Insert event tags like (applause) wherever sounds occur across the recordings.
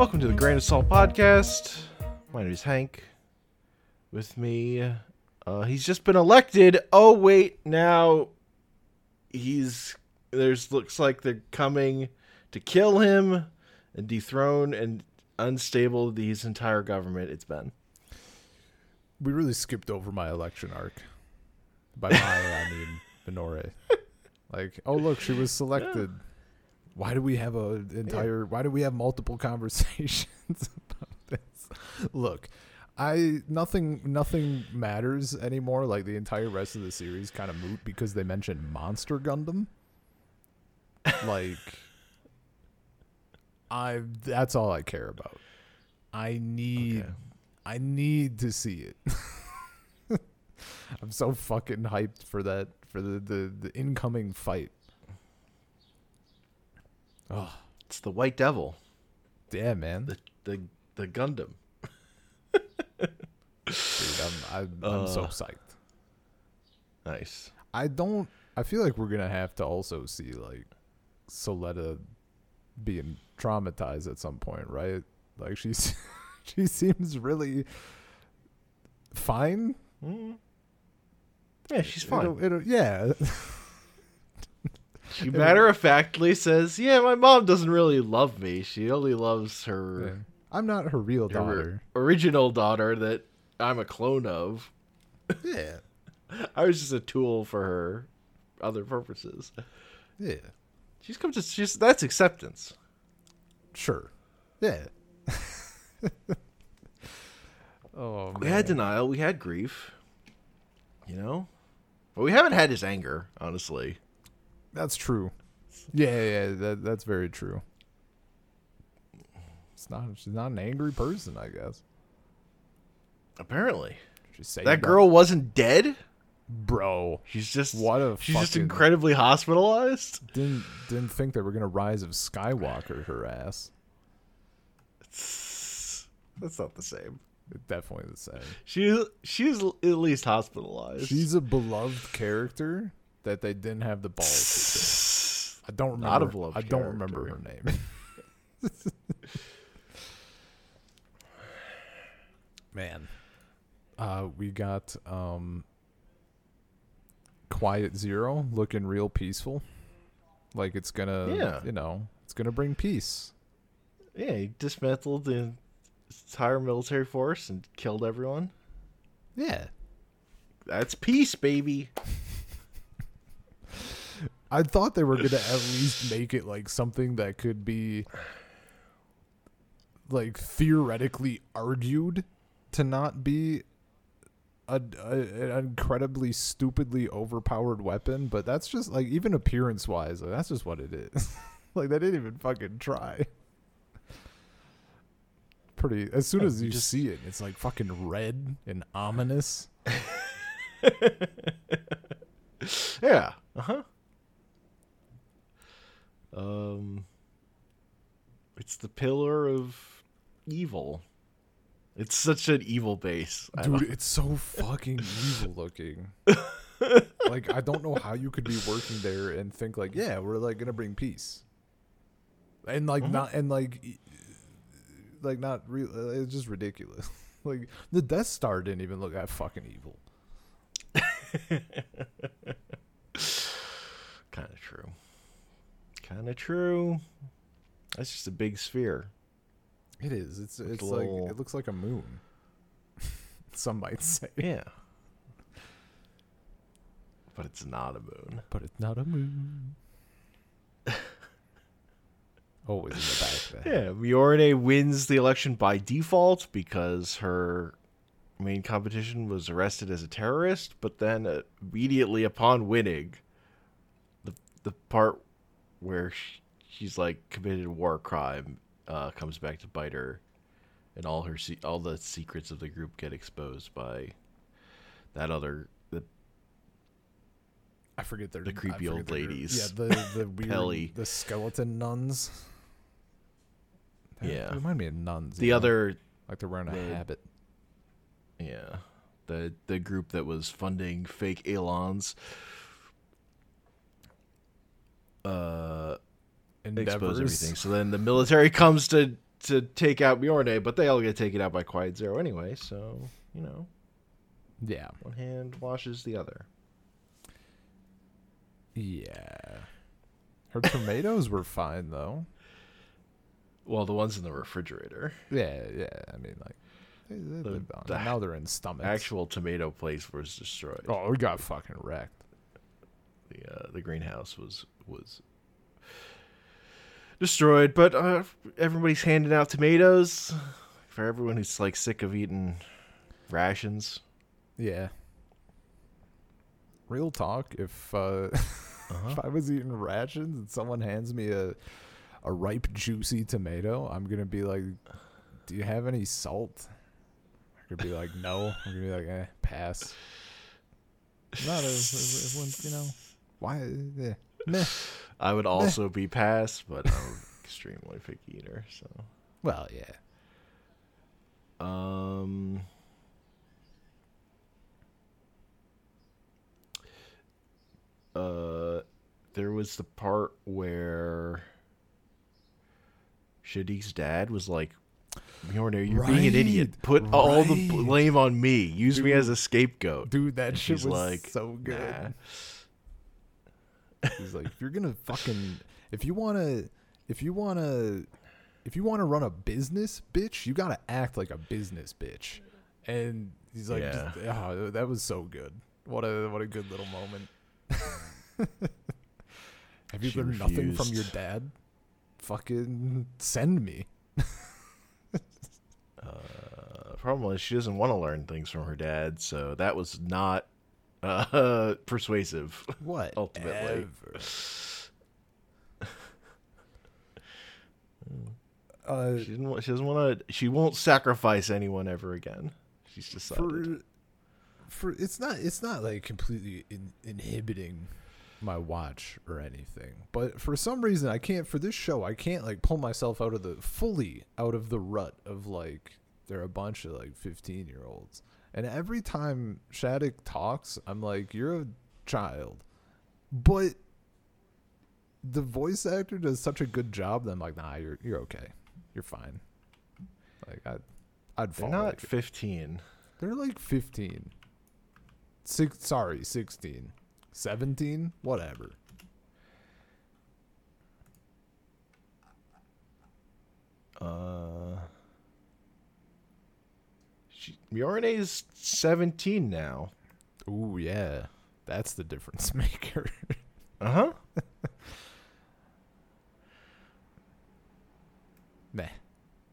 Welcome to the Grain of Salt podcast. My name is Hank. With me, uh, he's just been elected. Oh wait, now he's there's looks like they're coming to kill him and dethrone and unstable his entire government. It's been. We really skipped over my election arc. By my, I mean (laughs) Miorine. Like, oh look, she was selected. Why do we have a entire? Why do we have multiple (laughs) conversations about this? Look, I nothing nothing matters anymore. Like the entire rest of the series kind of moot because they mentioned Monster Gundam. Like, I that's all I care about. I need Okay. I need to see it. (laughs) I'm so fucking hyped for that for the the, the incoming fight. Oh, It's the White Devil, yeah, man. the the the Gundam. Dude, I'm I'm, I'm so Uh. psyched. Nice. I don't. I feel like we're gonna have to also see like Suletta being traumatized at some point, right? Like she's (laughs) she seems really fine. Mm. Yeah, she's fine. It'll- it'll- yeah. (laughs) She matter of factly says, "Yeah, my mom doesn't really love me. She only loves her." Yeah. I'm not her real her daughter. original daughter that I'm a clone of. Yeah. (laughs) I was just a tool for her other purposes. Yeah. She's come to she's that's acceptance. Sure. Yeah. (laughs) oh We had denial, we had grief. You know? But we haven't had his anger, honestly. That's true. Yeah, yeah, that that's very true. It's not she's not an angry person, I guess. Apparently. She's saying That girl wasn't dead? bro She's just What a She's just incredibly hospitalized? didn't didn't think they were gonna rise of Skywalker her ass. That's not the same. Definitely the same. She she's at least hospitalized. She's a beloved character that they didn't have the balls. (laughs) I don't remember. Not a beloved I don't remember her name. (laughs) Man, uh, we got um, Quiet Zero looking real peaceful, like it's gonna, Yeah. you know, it's gonna bring peace. Yeah, he dismantled the entire military force and killed everyone. Yeah, That's peace, baby. (laughs) I thought they were gonna (laughs) at least make it like something that could be like theoretically argued to not be a, a an incredibly stupidly overpowered weapon, but that's just like even appearance wise, like, that's just what it is. (laughs) like they didn't even fucking try. Pretty as soon as you just- see it, it's like fucking red and ominous. (laughs) Yeah. Uh huh. Um, it's the pillar of evil. It's such an evil base. Dude, it's so fucking evil looking. (laughs) like I don't know how you could be working there and think like, yeah, we're like gonna bring peace, and like Mhm. not and like, like not real. uh, It's just ridiculous. (laughs) like the Death Star didn't even look that fucking evil. (laughs) kind of true. Kind of true. That's just a big sphere. It is. It's With it's like little- it looks like a moon. (laughs) Some might say, Yeah. But it's not a moon. but it's not a moon. Always in the back. (laughs) Yeah, Miorine wins the election by default because her main competition was arrested as a terrorist, but then immediately upon winning, the the part where sh she's like committed a war crime uh, comes back to bite her, and all her se- all the secrets of the group get exposed by that other the I forget their The creepy old their- ladies. Yeah, the (laughs) the weird Pelly. the skeleton nuns. Yeah. they remind me of nuns. the you know? other like they're wearing a the- habit. Yeah. The the group that was funding fake Elans uh expose everything. So then the military (laughs) comes to to take out Miorine, but they all get taken out by Quiet Zero anyway. So you know, Yeah. one hand washes the other. Yeah. Her tomatoes were fine though. Well, the ones in the refrigerator. Yeah, yeah. I mean, like they, they The- lived on. the now they're in stomachs. Actual tomato place was destroyed. oh, we got fucking wrecked. The uh, the greenhouse was was destroyed, but uh, everybody's handing out tomatoes for everyone who's like sick of eating rations. Yeah. Real talk. If uh, (laughs) Uh-huh. if I was eating rations and someone hands me a a ripe juicy tomato, I'm gonna be like, "Do you have any salt?" I could be like, "No." I'm gonna be like, "Eh, pass." Not as, as, as you know. Why? Eh, meh. I would also be pass, but I'm an extremely picky eater. So, Well, yeah. um, uh, there was the part where Shaddiq's dad was like, "Miorine, you're being an idiot. Right, Put all the blame on me. Use me as a scapegoat." Dude, that And shit was like, so good. "Nah." He's like, if you're gonna fucking, if you wanna, if you wanna, if you wanna run a business, bitch, you gotta act like a business bitch. And he's like, Yeah. oh, that was so good. What a what a good little moment. (laughs) Have you She learned nothing from your dad? Fucking send me. (laughs) Uh, problem is she doesn't want to learn things from her dad, so that was not uh, (laughs) persuasive. What? (laughs) Ultimately. (laughs) Uh, She didn't. wa- She doesn't want to. She won't sacrifice anyone ever again. She's decided. for for it's not it's not like completely in, inhibiting my watch or anything but for some reason i can't for this show i can't like pull myself out of the fully out of the rut of like they're a bunch of like 15 year olds and every time Shaddiq talks i'm like you're a child but the voice actor does such a good job that i'm like nah you're you're okay you're fine like i i'd They're not like, fifteen. they're like 15. Six, sorry, 16. 17? Whatever. She, is seventeen now. Ooh, yeah. That's the difference (laughs) maker. Uh huh. (laughs) Meh.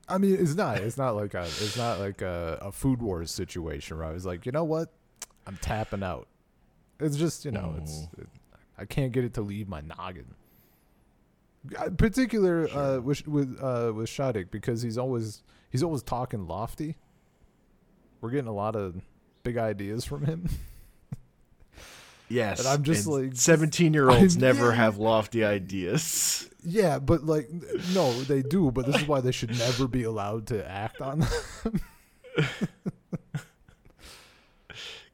I mean, it's not. It's not like a. It's not like a, a food wars situation where I was like, you know what, I'm tapping out. It's just you know, it's. Mm. It, I can't get it to leave my noggin. Uh, Particular uh, with with uh, with Shaddiq because he's always he's always talking lofty. We're getting a lot of big ideas from him. Yes. And I'm just like- seventeen-year-olds I'm- never yeah. have lofty ideas. Yeah, but like, no, they do. But this is why they should never be allowed to act on them. (laughs)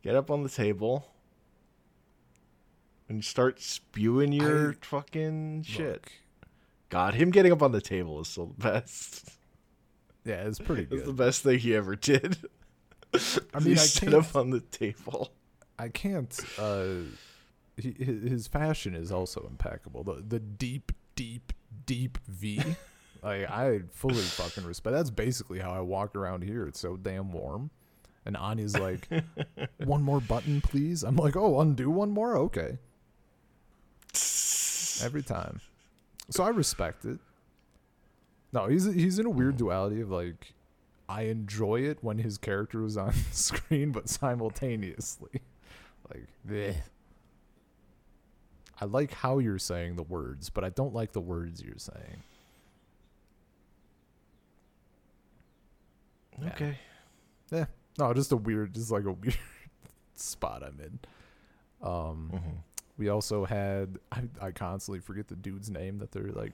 Get up on the table and start spewing your I- fucking shit. Look, God, him getting up on the table is still the best. yeah, it's (laughs) pretty good. It's the best thing he ever did. I mean, he I stood can't. up on the table. I can't. Uh, he, his his fashion is also impeccable. The the deep, deep, deep V. (laughs) like I fully fucking respect. That's basically how I walk around here. It's so damn warm. And Anya's like, (laughs) one more button, please. I'm like, oh, undo one more. Okay, every time. So I respect it. No, he's he's in a weird duality of like, I enjoy it when his character was on (laughs) screen, but simultaneously, like, bleh. I like how you're saying the words, but I don't like the words you're saying. Yeah. Okay. Yeah. No, just a weird, just like a (laughs) weird spot I'm in. Um, Mhm. we also had I, I constantly forget the dude's name that they're like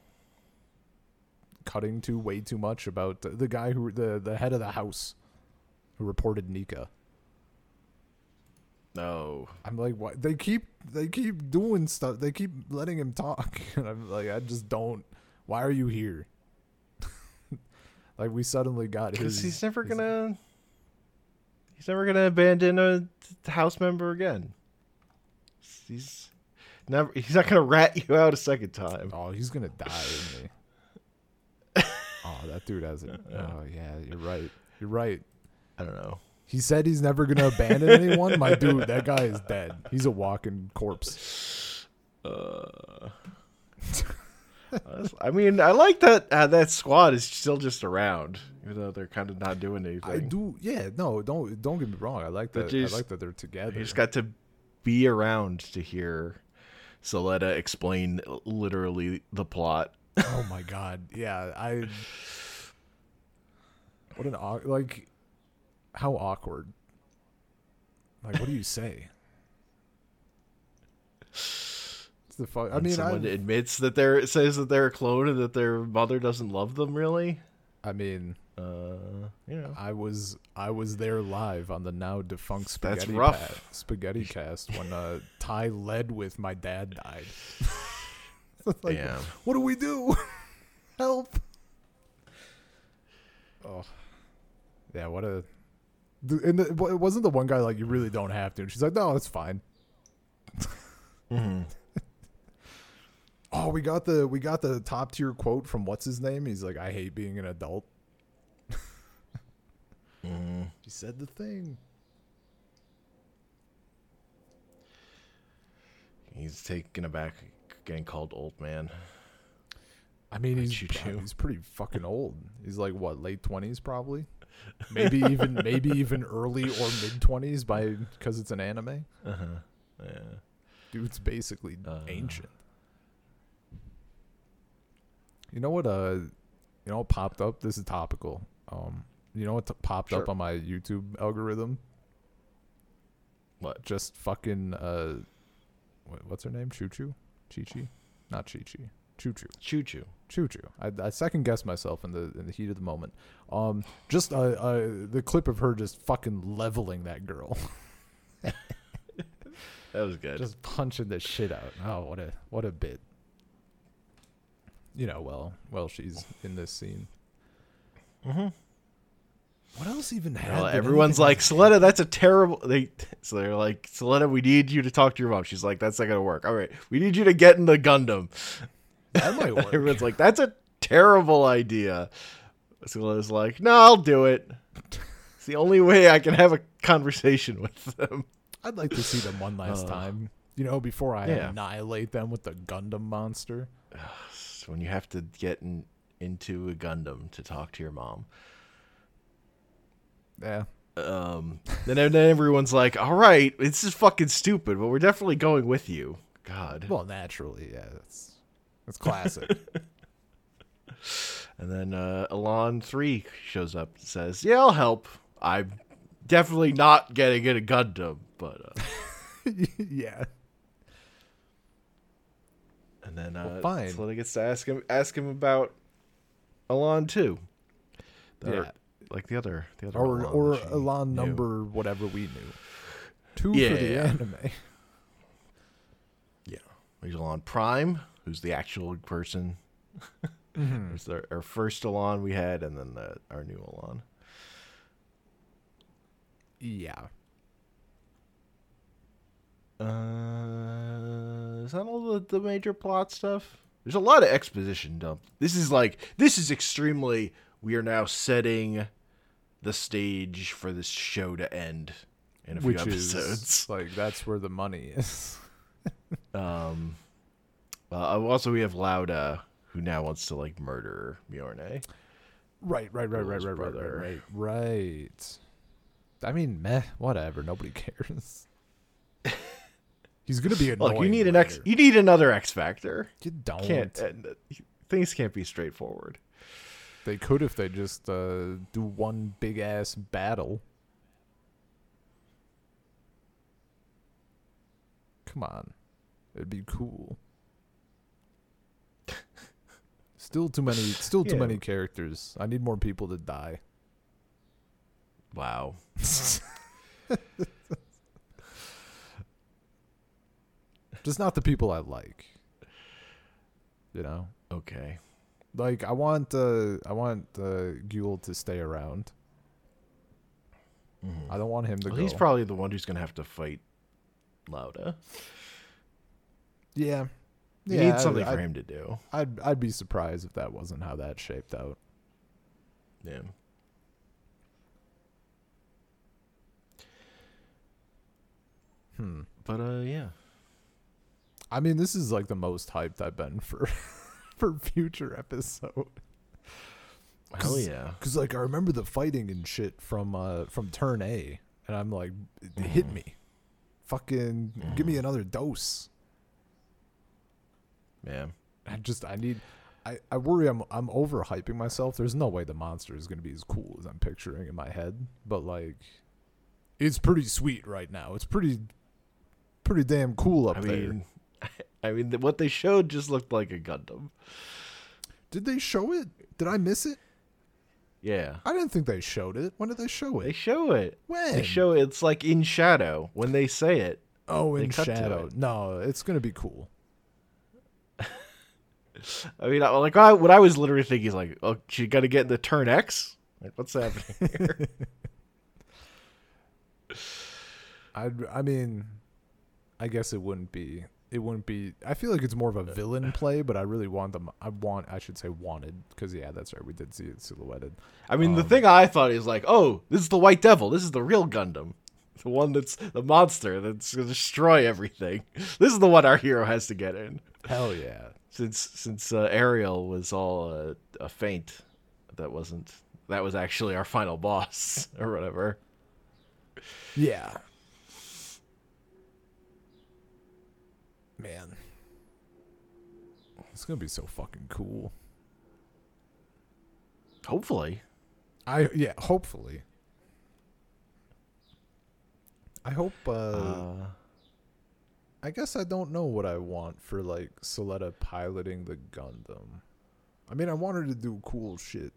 cutting to way too much about the, guy who the the head of the house who reported Nika. No. I'm like, what? They keep they keep doing stuff. They keep letting him talk, (laughs) and I'm like, I just don't. Why are you here? (laughs) Like we suddenly got. Because he's never his- gonna. He's never gonna abandon a house member again. He's never. He's not gonna rat you out a second time. Oh, he's gonna die, isn't he? oh, that dude has it. (laughs) Oh yeah, you're right. You're right. I don't know. He said he's never gonna abandon anyone. My dude, that guy is dead. He's a walking corpse. Uh, (laughs) I mean, I like that uh, that squad is still just around, even though they're kind of not doing anything. I do. Yeah. No. Don't don't get me wrong. I like that. I like that they're together. You just got to be around to hear Suletta explain literally the plot. Oh my god. Yeah. I. What an au- like. How awkward. Like, what do you say? It's the fuck. I mean, someone I, admits that they're says that they're a clone and that their mother doesn't love them. Really, I mean, uh, you know, I was I was there live on the now defunct That's spaghetti rough. Pa- spaghetti cast when uh, Ty led with my dad died. (laughs) (laughs) like, yeah. what do we do? (laughs) Help! Oh, yeah. What a. the- And the, it wasn't the one guy like you really don't have to. And she's like, no, it's fine. (laughs) hmm Oh, we got the we got the top tier quote from what's his name. He's like, I hate being an adult. hmm He said the thing. He's taken aback, getting called old man. I mean, he's he's pretty fucking old. He's like what, late twenties probably, (laughs) maybe even maybe even early or mid twenties by because it's an anime. Uh huh. Yeah. Dude's basically Uh. ancient. You know what? Uh, you know what popped up? This is topical. Um, you know what t- popped up on my YouTube algorithm? What? Just fucking uh, what, what's her name? Choo Choo, Chi Chi, not Chi Chi, Choo Choo. Choo choo. Choo choo. I, I second guessed myself in the in the heat of the moment. Um, just uh, uh, the clip of her just fucking leveling that girl, (laughs) That was good. just punching the shit out. Oh, what a what a bit. You know, well, well, she's in this scene. mm-hmm. What else even Well, happened? everyone's like, Suletta, that's a terrible. They so they're like, Suletta, we need you to talk to your mom. She's like, that's not gonna work. All right, we need you to get in the Gundam. that might (laughs) work. Everyone's like, that's a terrible idea. Suletta's like, no, I'll do it. It's the only way I can have a conversation with them. I'd like to see them one last Uh, time. You know, before I yeah. annihilate them with the Gundam monster. So when you have to get in, into a Gundam to talk to your mom. Yeah. Um, then, then everyone's like, all right, this is fucking stupid, but we're definitely going with you. God. Well, naturally, yeah. That's that's classic. (laughs) And then uh, Elan three shows up and says, "Yeah, I'll help. I'm definitely not getting in a Gundam, but." Uh, (laughs) yeah. and then uh, Well, fine. Selena gets to ask him ask him about Elan too. The- Yeah. Like the other the other or Elan or that Elan knew. number whatever we knew. Two for the Yeah. anime. (laughs) There's Elan Prime, who's the actual person. Mm-hmm. There's our, our first Elan we had, and then the, our new Elan. Yeah. Uh, is that all the, the major plot stuff? There's a lot of exposition dump. This is like this is extremely. We are now setting the stage for this show to end in a few episodes. is (laughs) like that's where the money is. (laughs) Um, uh, also we have Lauda, who now wants to like murder Miorine. right, right, right, right, right, right, right, right, right. I mean, meh, whatever. Nobody (laughs) cares. He's gonna be annoying. Look, you need an. X. You need another X Factor. You don't. Can't. Uh, things can't be straightforward. They could if they just uh, do one big ass battle. Come on, it'd be cool. Still too many. Still too Yeah. many characters. I need more people to die. Wow. (laughs) Just not the people I like. You know. Okay. Like I want uh I want uh Guel to stay around. I don't want him to Well, go. he's probably the one who's gonna have to fight Lauda. yeah. You yeah, need something I, for him to do. I'd I'd be surprised if that wasn't how that shaped out. Yeah. Hmm. But uh, yeah. I mean, this is like the most hyped I've been for (laughs) for future episode. Hell yeah. Cause like I remember the fighting and shit from uh from turn A, and I'm like, it hit me. Fucking give me another dose. Yeah. I just I need. I, I worry I'm I'm overhyping myself. There's no way the monster is gonna be as cool as I'm picturing in my head, but like, it's pretty sweet right now. It's pretty pretty damn cool up I there. (laughs) I mean, what they showed just looked like a Gundam. Did they show it? Did I miss it? Yeah. I didn't think they showed it. When did they show it? They show it. When? They show it. it's like in shadow when they say it. oh, in shadow. it. No, it's gonna be cool. (laughs) I mean, I, like I, what I was literally thinking is like, oh, she got to get the turn X. Like, what's happening here? (laughs) I I mean, I guess it wouldn't be. It wouldn't be. I feel like it's more of a villain play, but I really want them. I want. I should say wanted because yeah, that's right. We did see it silhouetted. I mean, the Um, thing I thought is like, oh, this is the White Devil. This is the real Gundam. (laughs) The one that's the monster that's going to destroy everything. (laughs) This is the one our hero has to get in. Hell yeah. Since since uh, Aerial was all uh, a feint, that wasn't. That was actually our final boss (laughs) or whatever. Yeah. Man. It's gonna be so fucking cool. Hopefully, I yeah, hopefully. I hope uh, uh, I guess I don't know what I want for like Suletta piloting the Gundam. I mean I want her to do cool shit.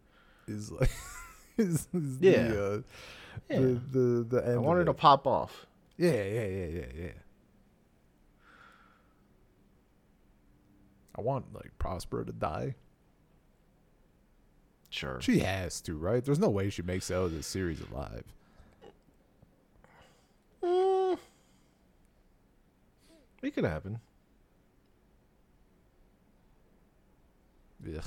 Is like (laughs) is, is Yeah. the uh yeah. the the the end I of want her to pop off. Yeah, yeah, yeah, yeah, yeah. I want like Prospera to die. Sure. She has to, right? There's no way she makes out of this series alive. Mm. It could happen. Ugh.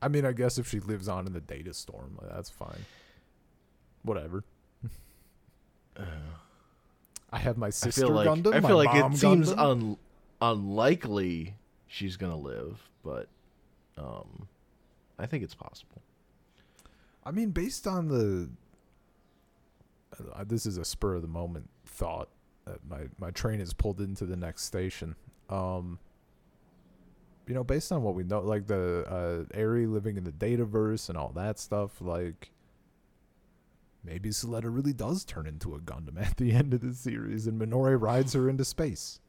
I mean, I guess if she lives on in the data storm, like, that's fine. Whatever. (sighs) I have my I sister feel like Gundam. I feel like it seems un, unlikely she's gonna live, but um, I think it's possible. I mean, based on the. Uh, this is a spur of the moment thought. That my my train is pulled into the next station. Um. You know, based on what we know, like the uh, Aerie living in the Dataverse and all that stuff, like maybe Suletta really does turn into a Gundam at the end of the series, and Miorine rides her into space.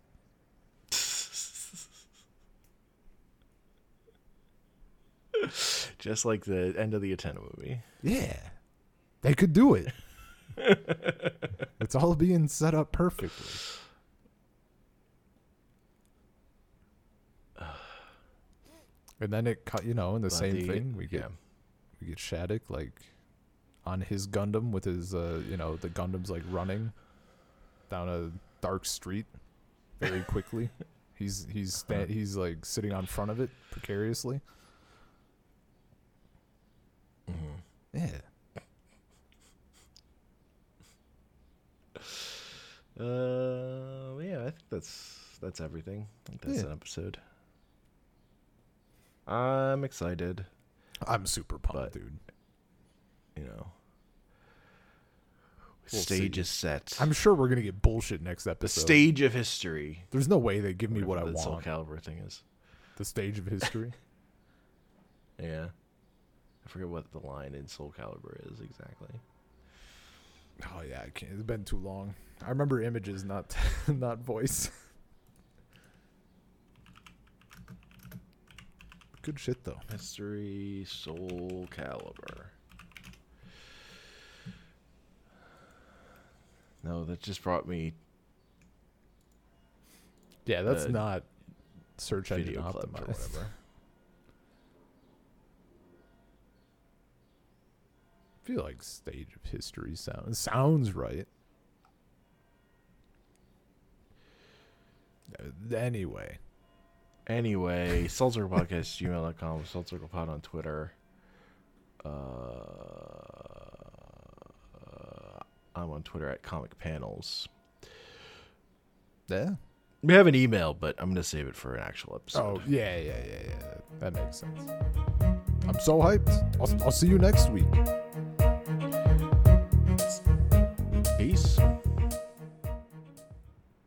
Just like the end of the Atena movie. Yeah, they could do it. (laughs) it's all being set up perfectly. (sighs) And then it cut, you know, in the But same the- thing. We get yeah. we get Shaddiq like on his Gundam with his, uh, you know, the Gundam's like running down a dark street very quickly. (laughs) he's he's sta- he's like sitting on front of it precariously. Yeah. Uh, yeah, I think that's that's everything. I think that's Yeah. an episode. I'm excited. I'm super pumped, But- dude. You know, We'll stage see. is set. I'm sure we're gonna get bullshit next the episode. stage of history. There's no way they give me what I whatever that Soul want. Calibur thing is. The stage of history. (laughs) Yeah, I forget what the line in Soul Calibur is exactly. oh yeah, I can't. It's been too long. I remember images, not (laughs) not voice. Good shit though. Mystery Soul Calibur. No, that just brought me Yeah, that's Uh, not search engine club or whatever. Feel like stage of history sounds sounds right. Uh, Anyway, Anyway, SaltCirclePodcast, gmail.com, SaltCirclePod on Twitter. Uh, I'm on Twitter at Comic Panels. yeah. We have an email, but I'm going to save it for an actual episode. Oh yeah, yeah, yeah, yeah. That makes sense. I'm so hyped. I'll, I'll see you next week.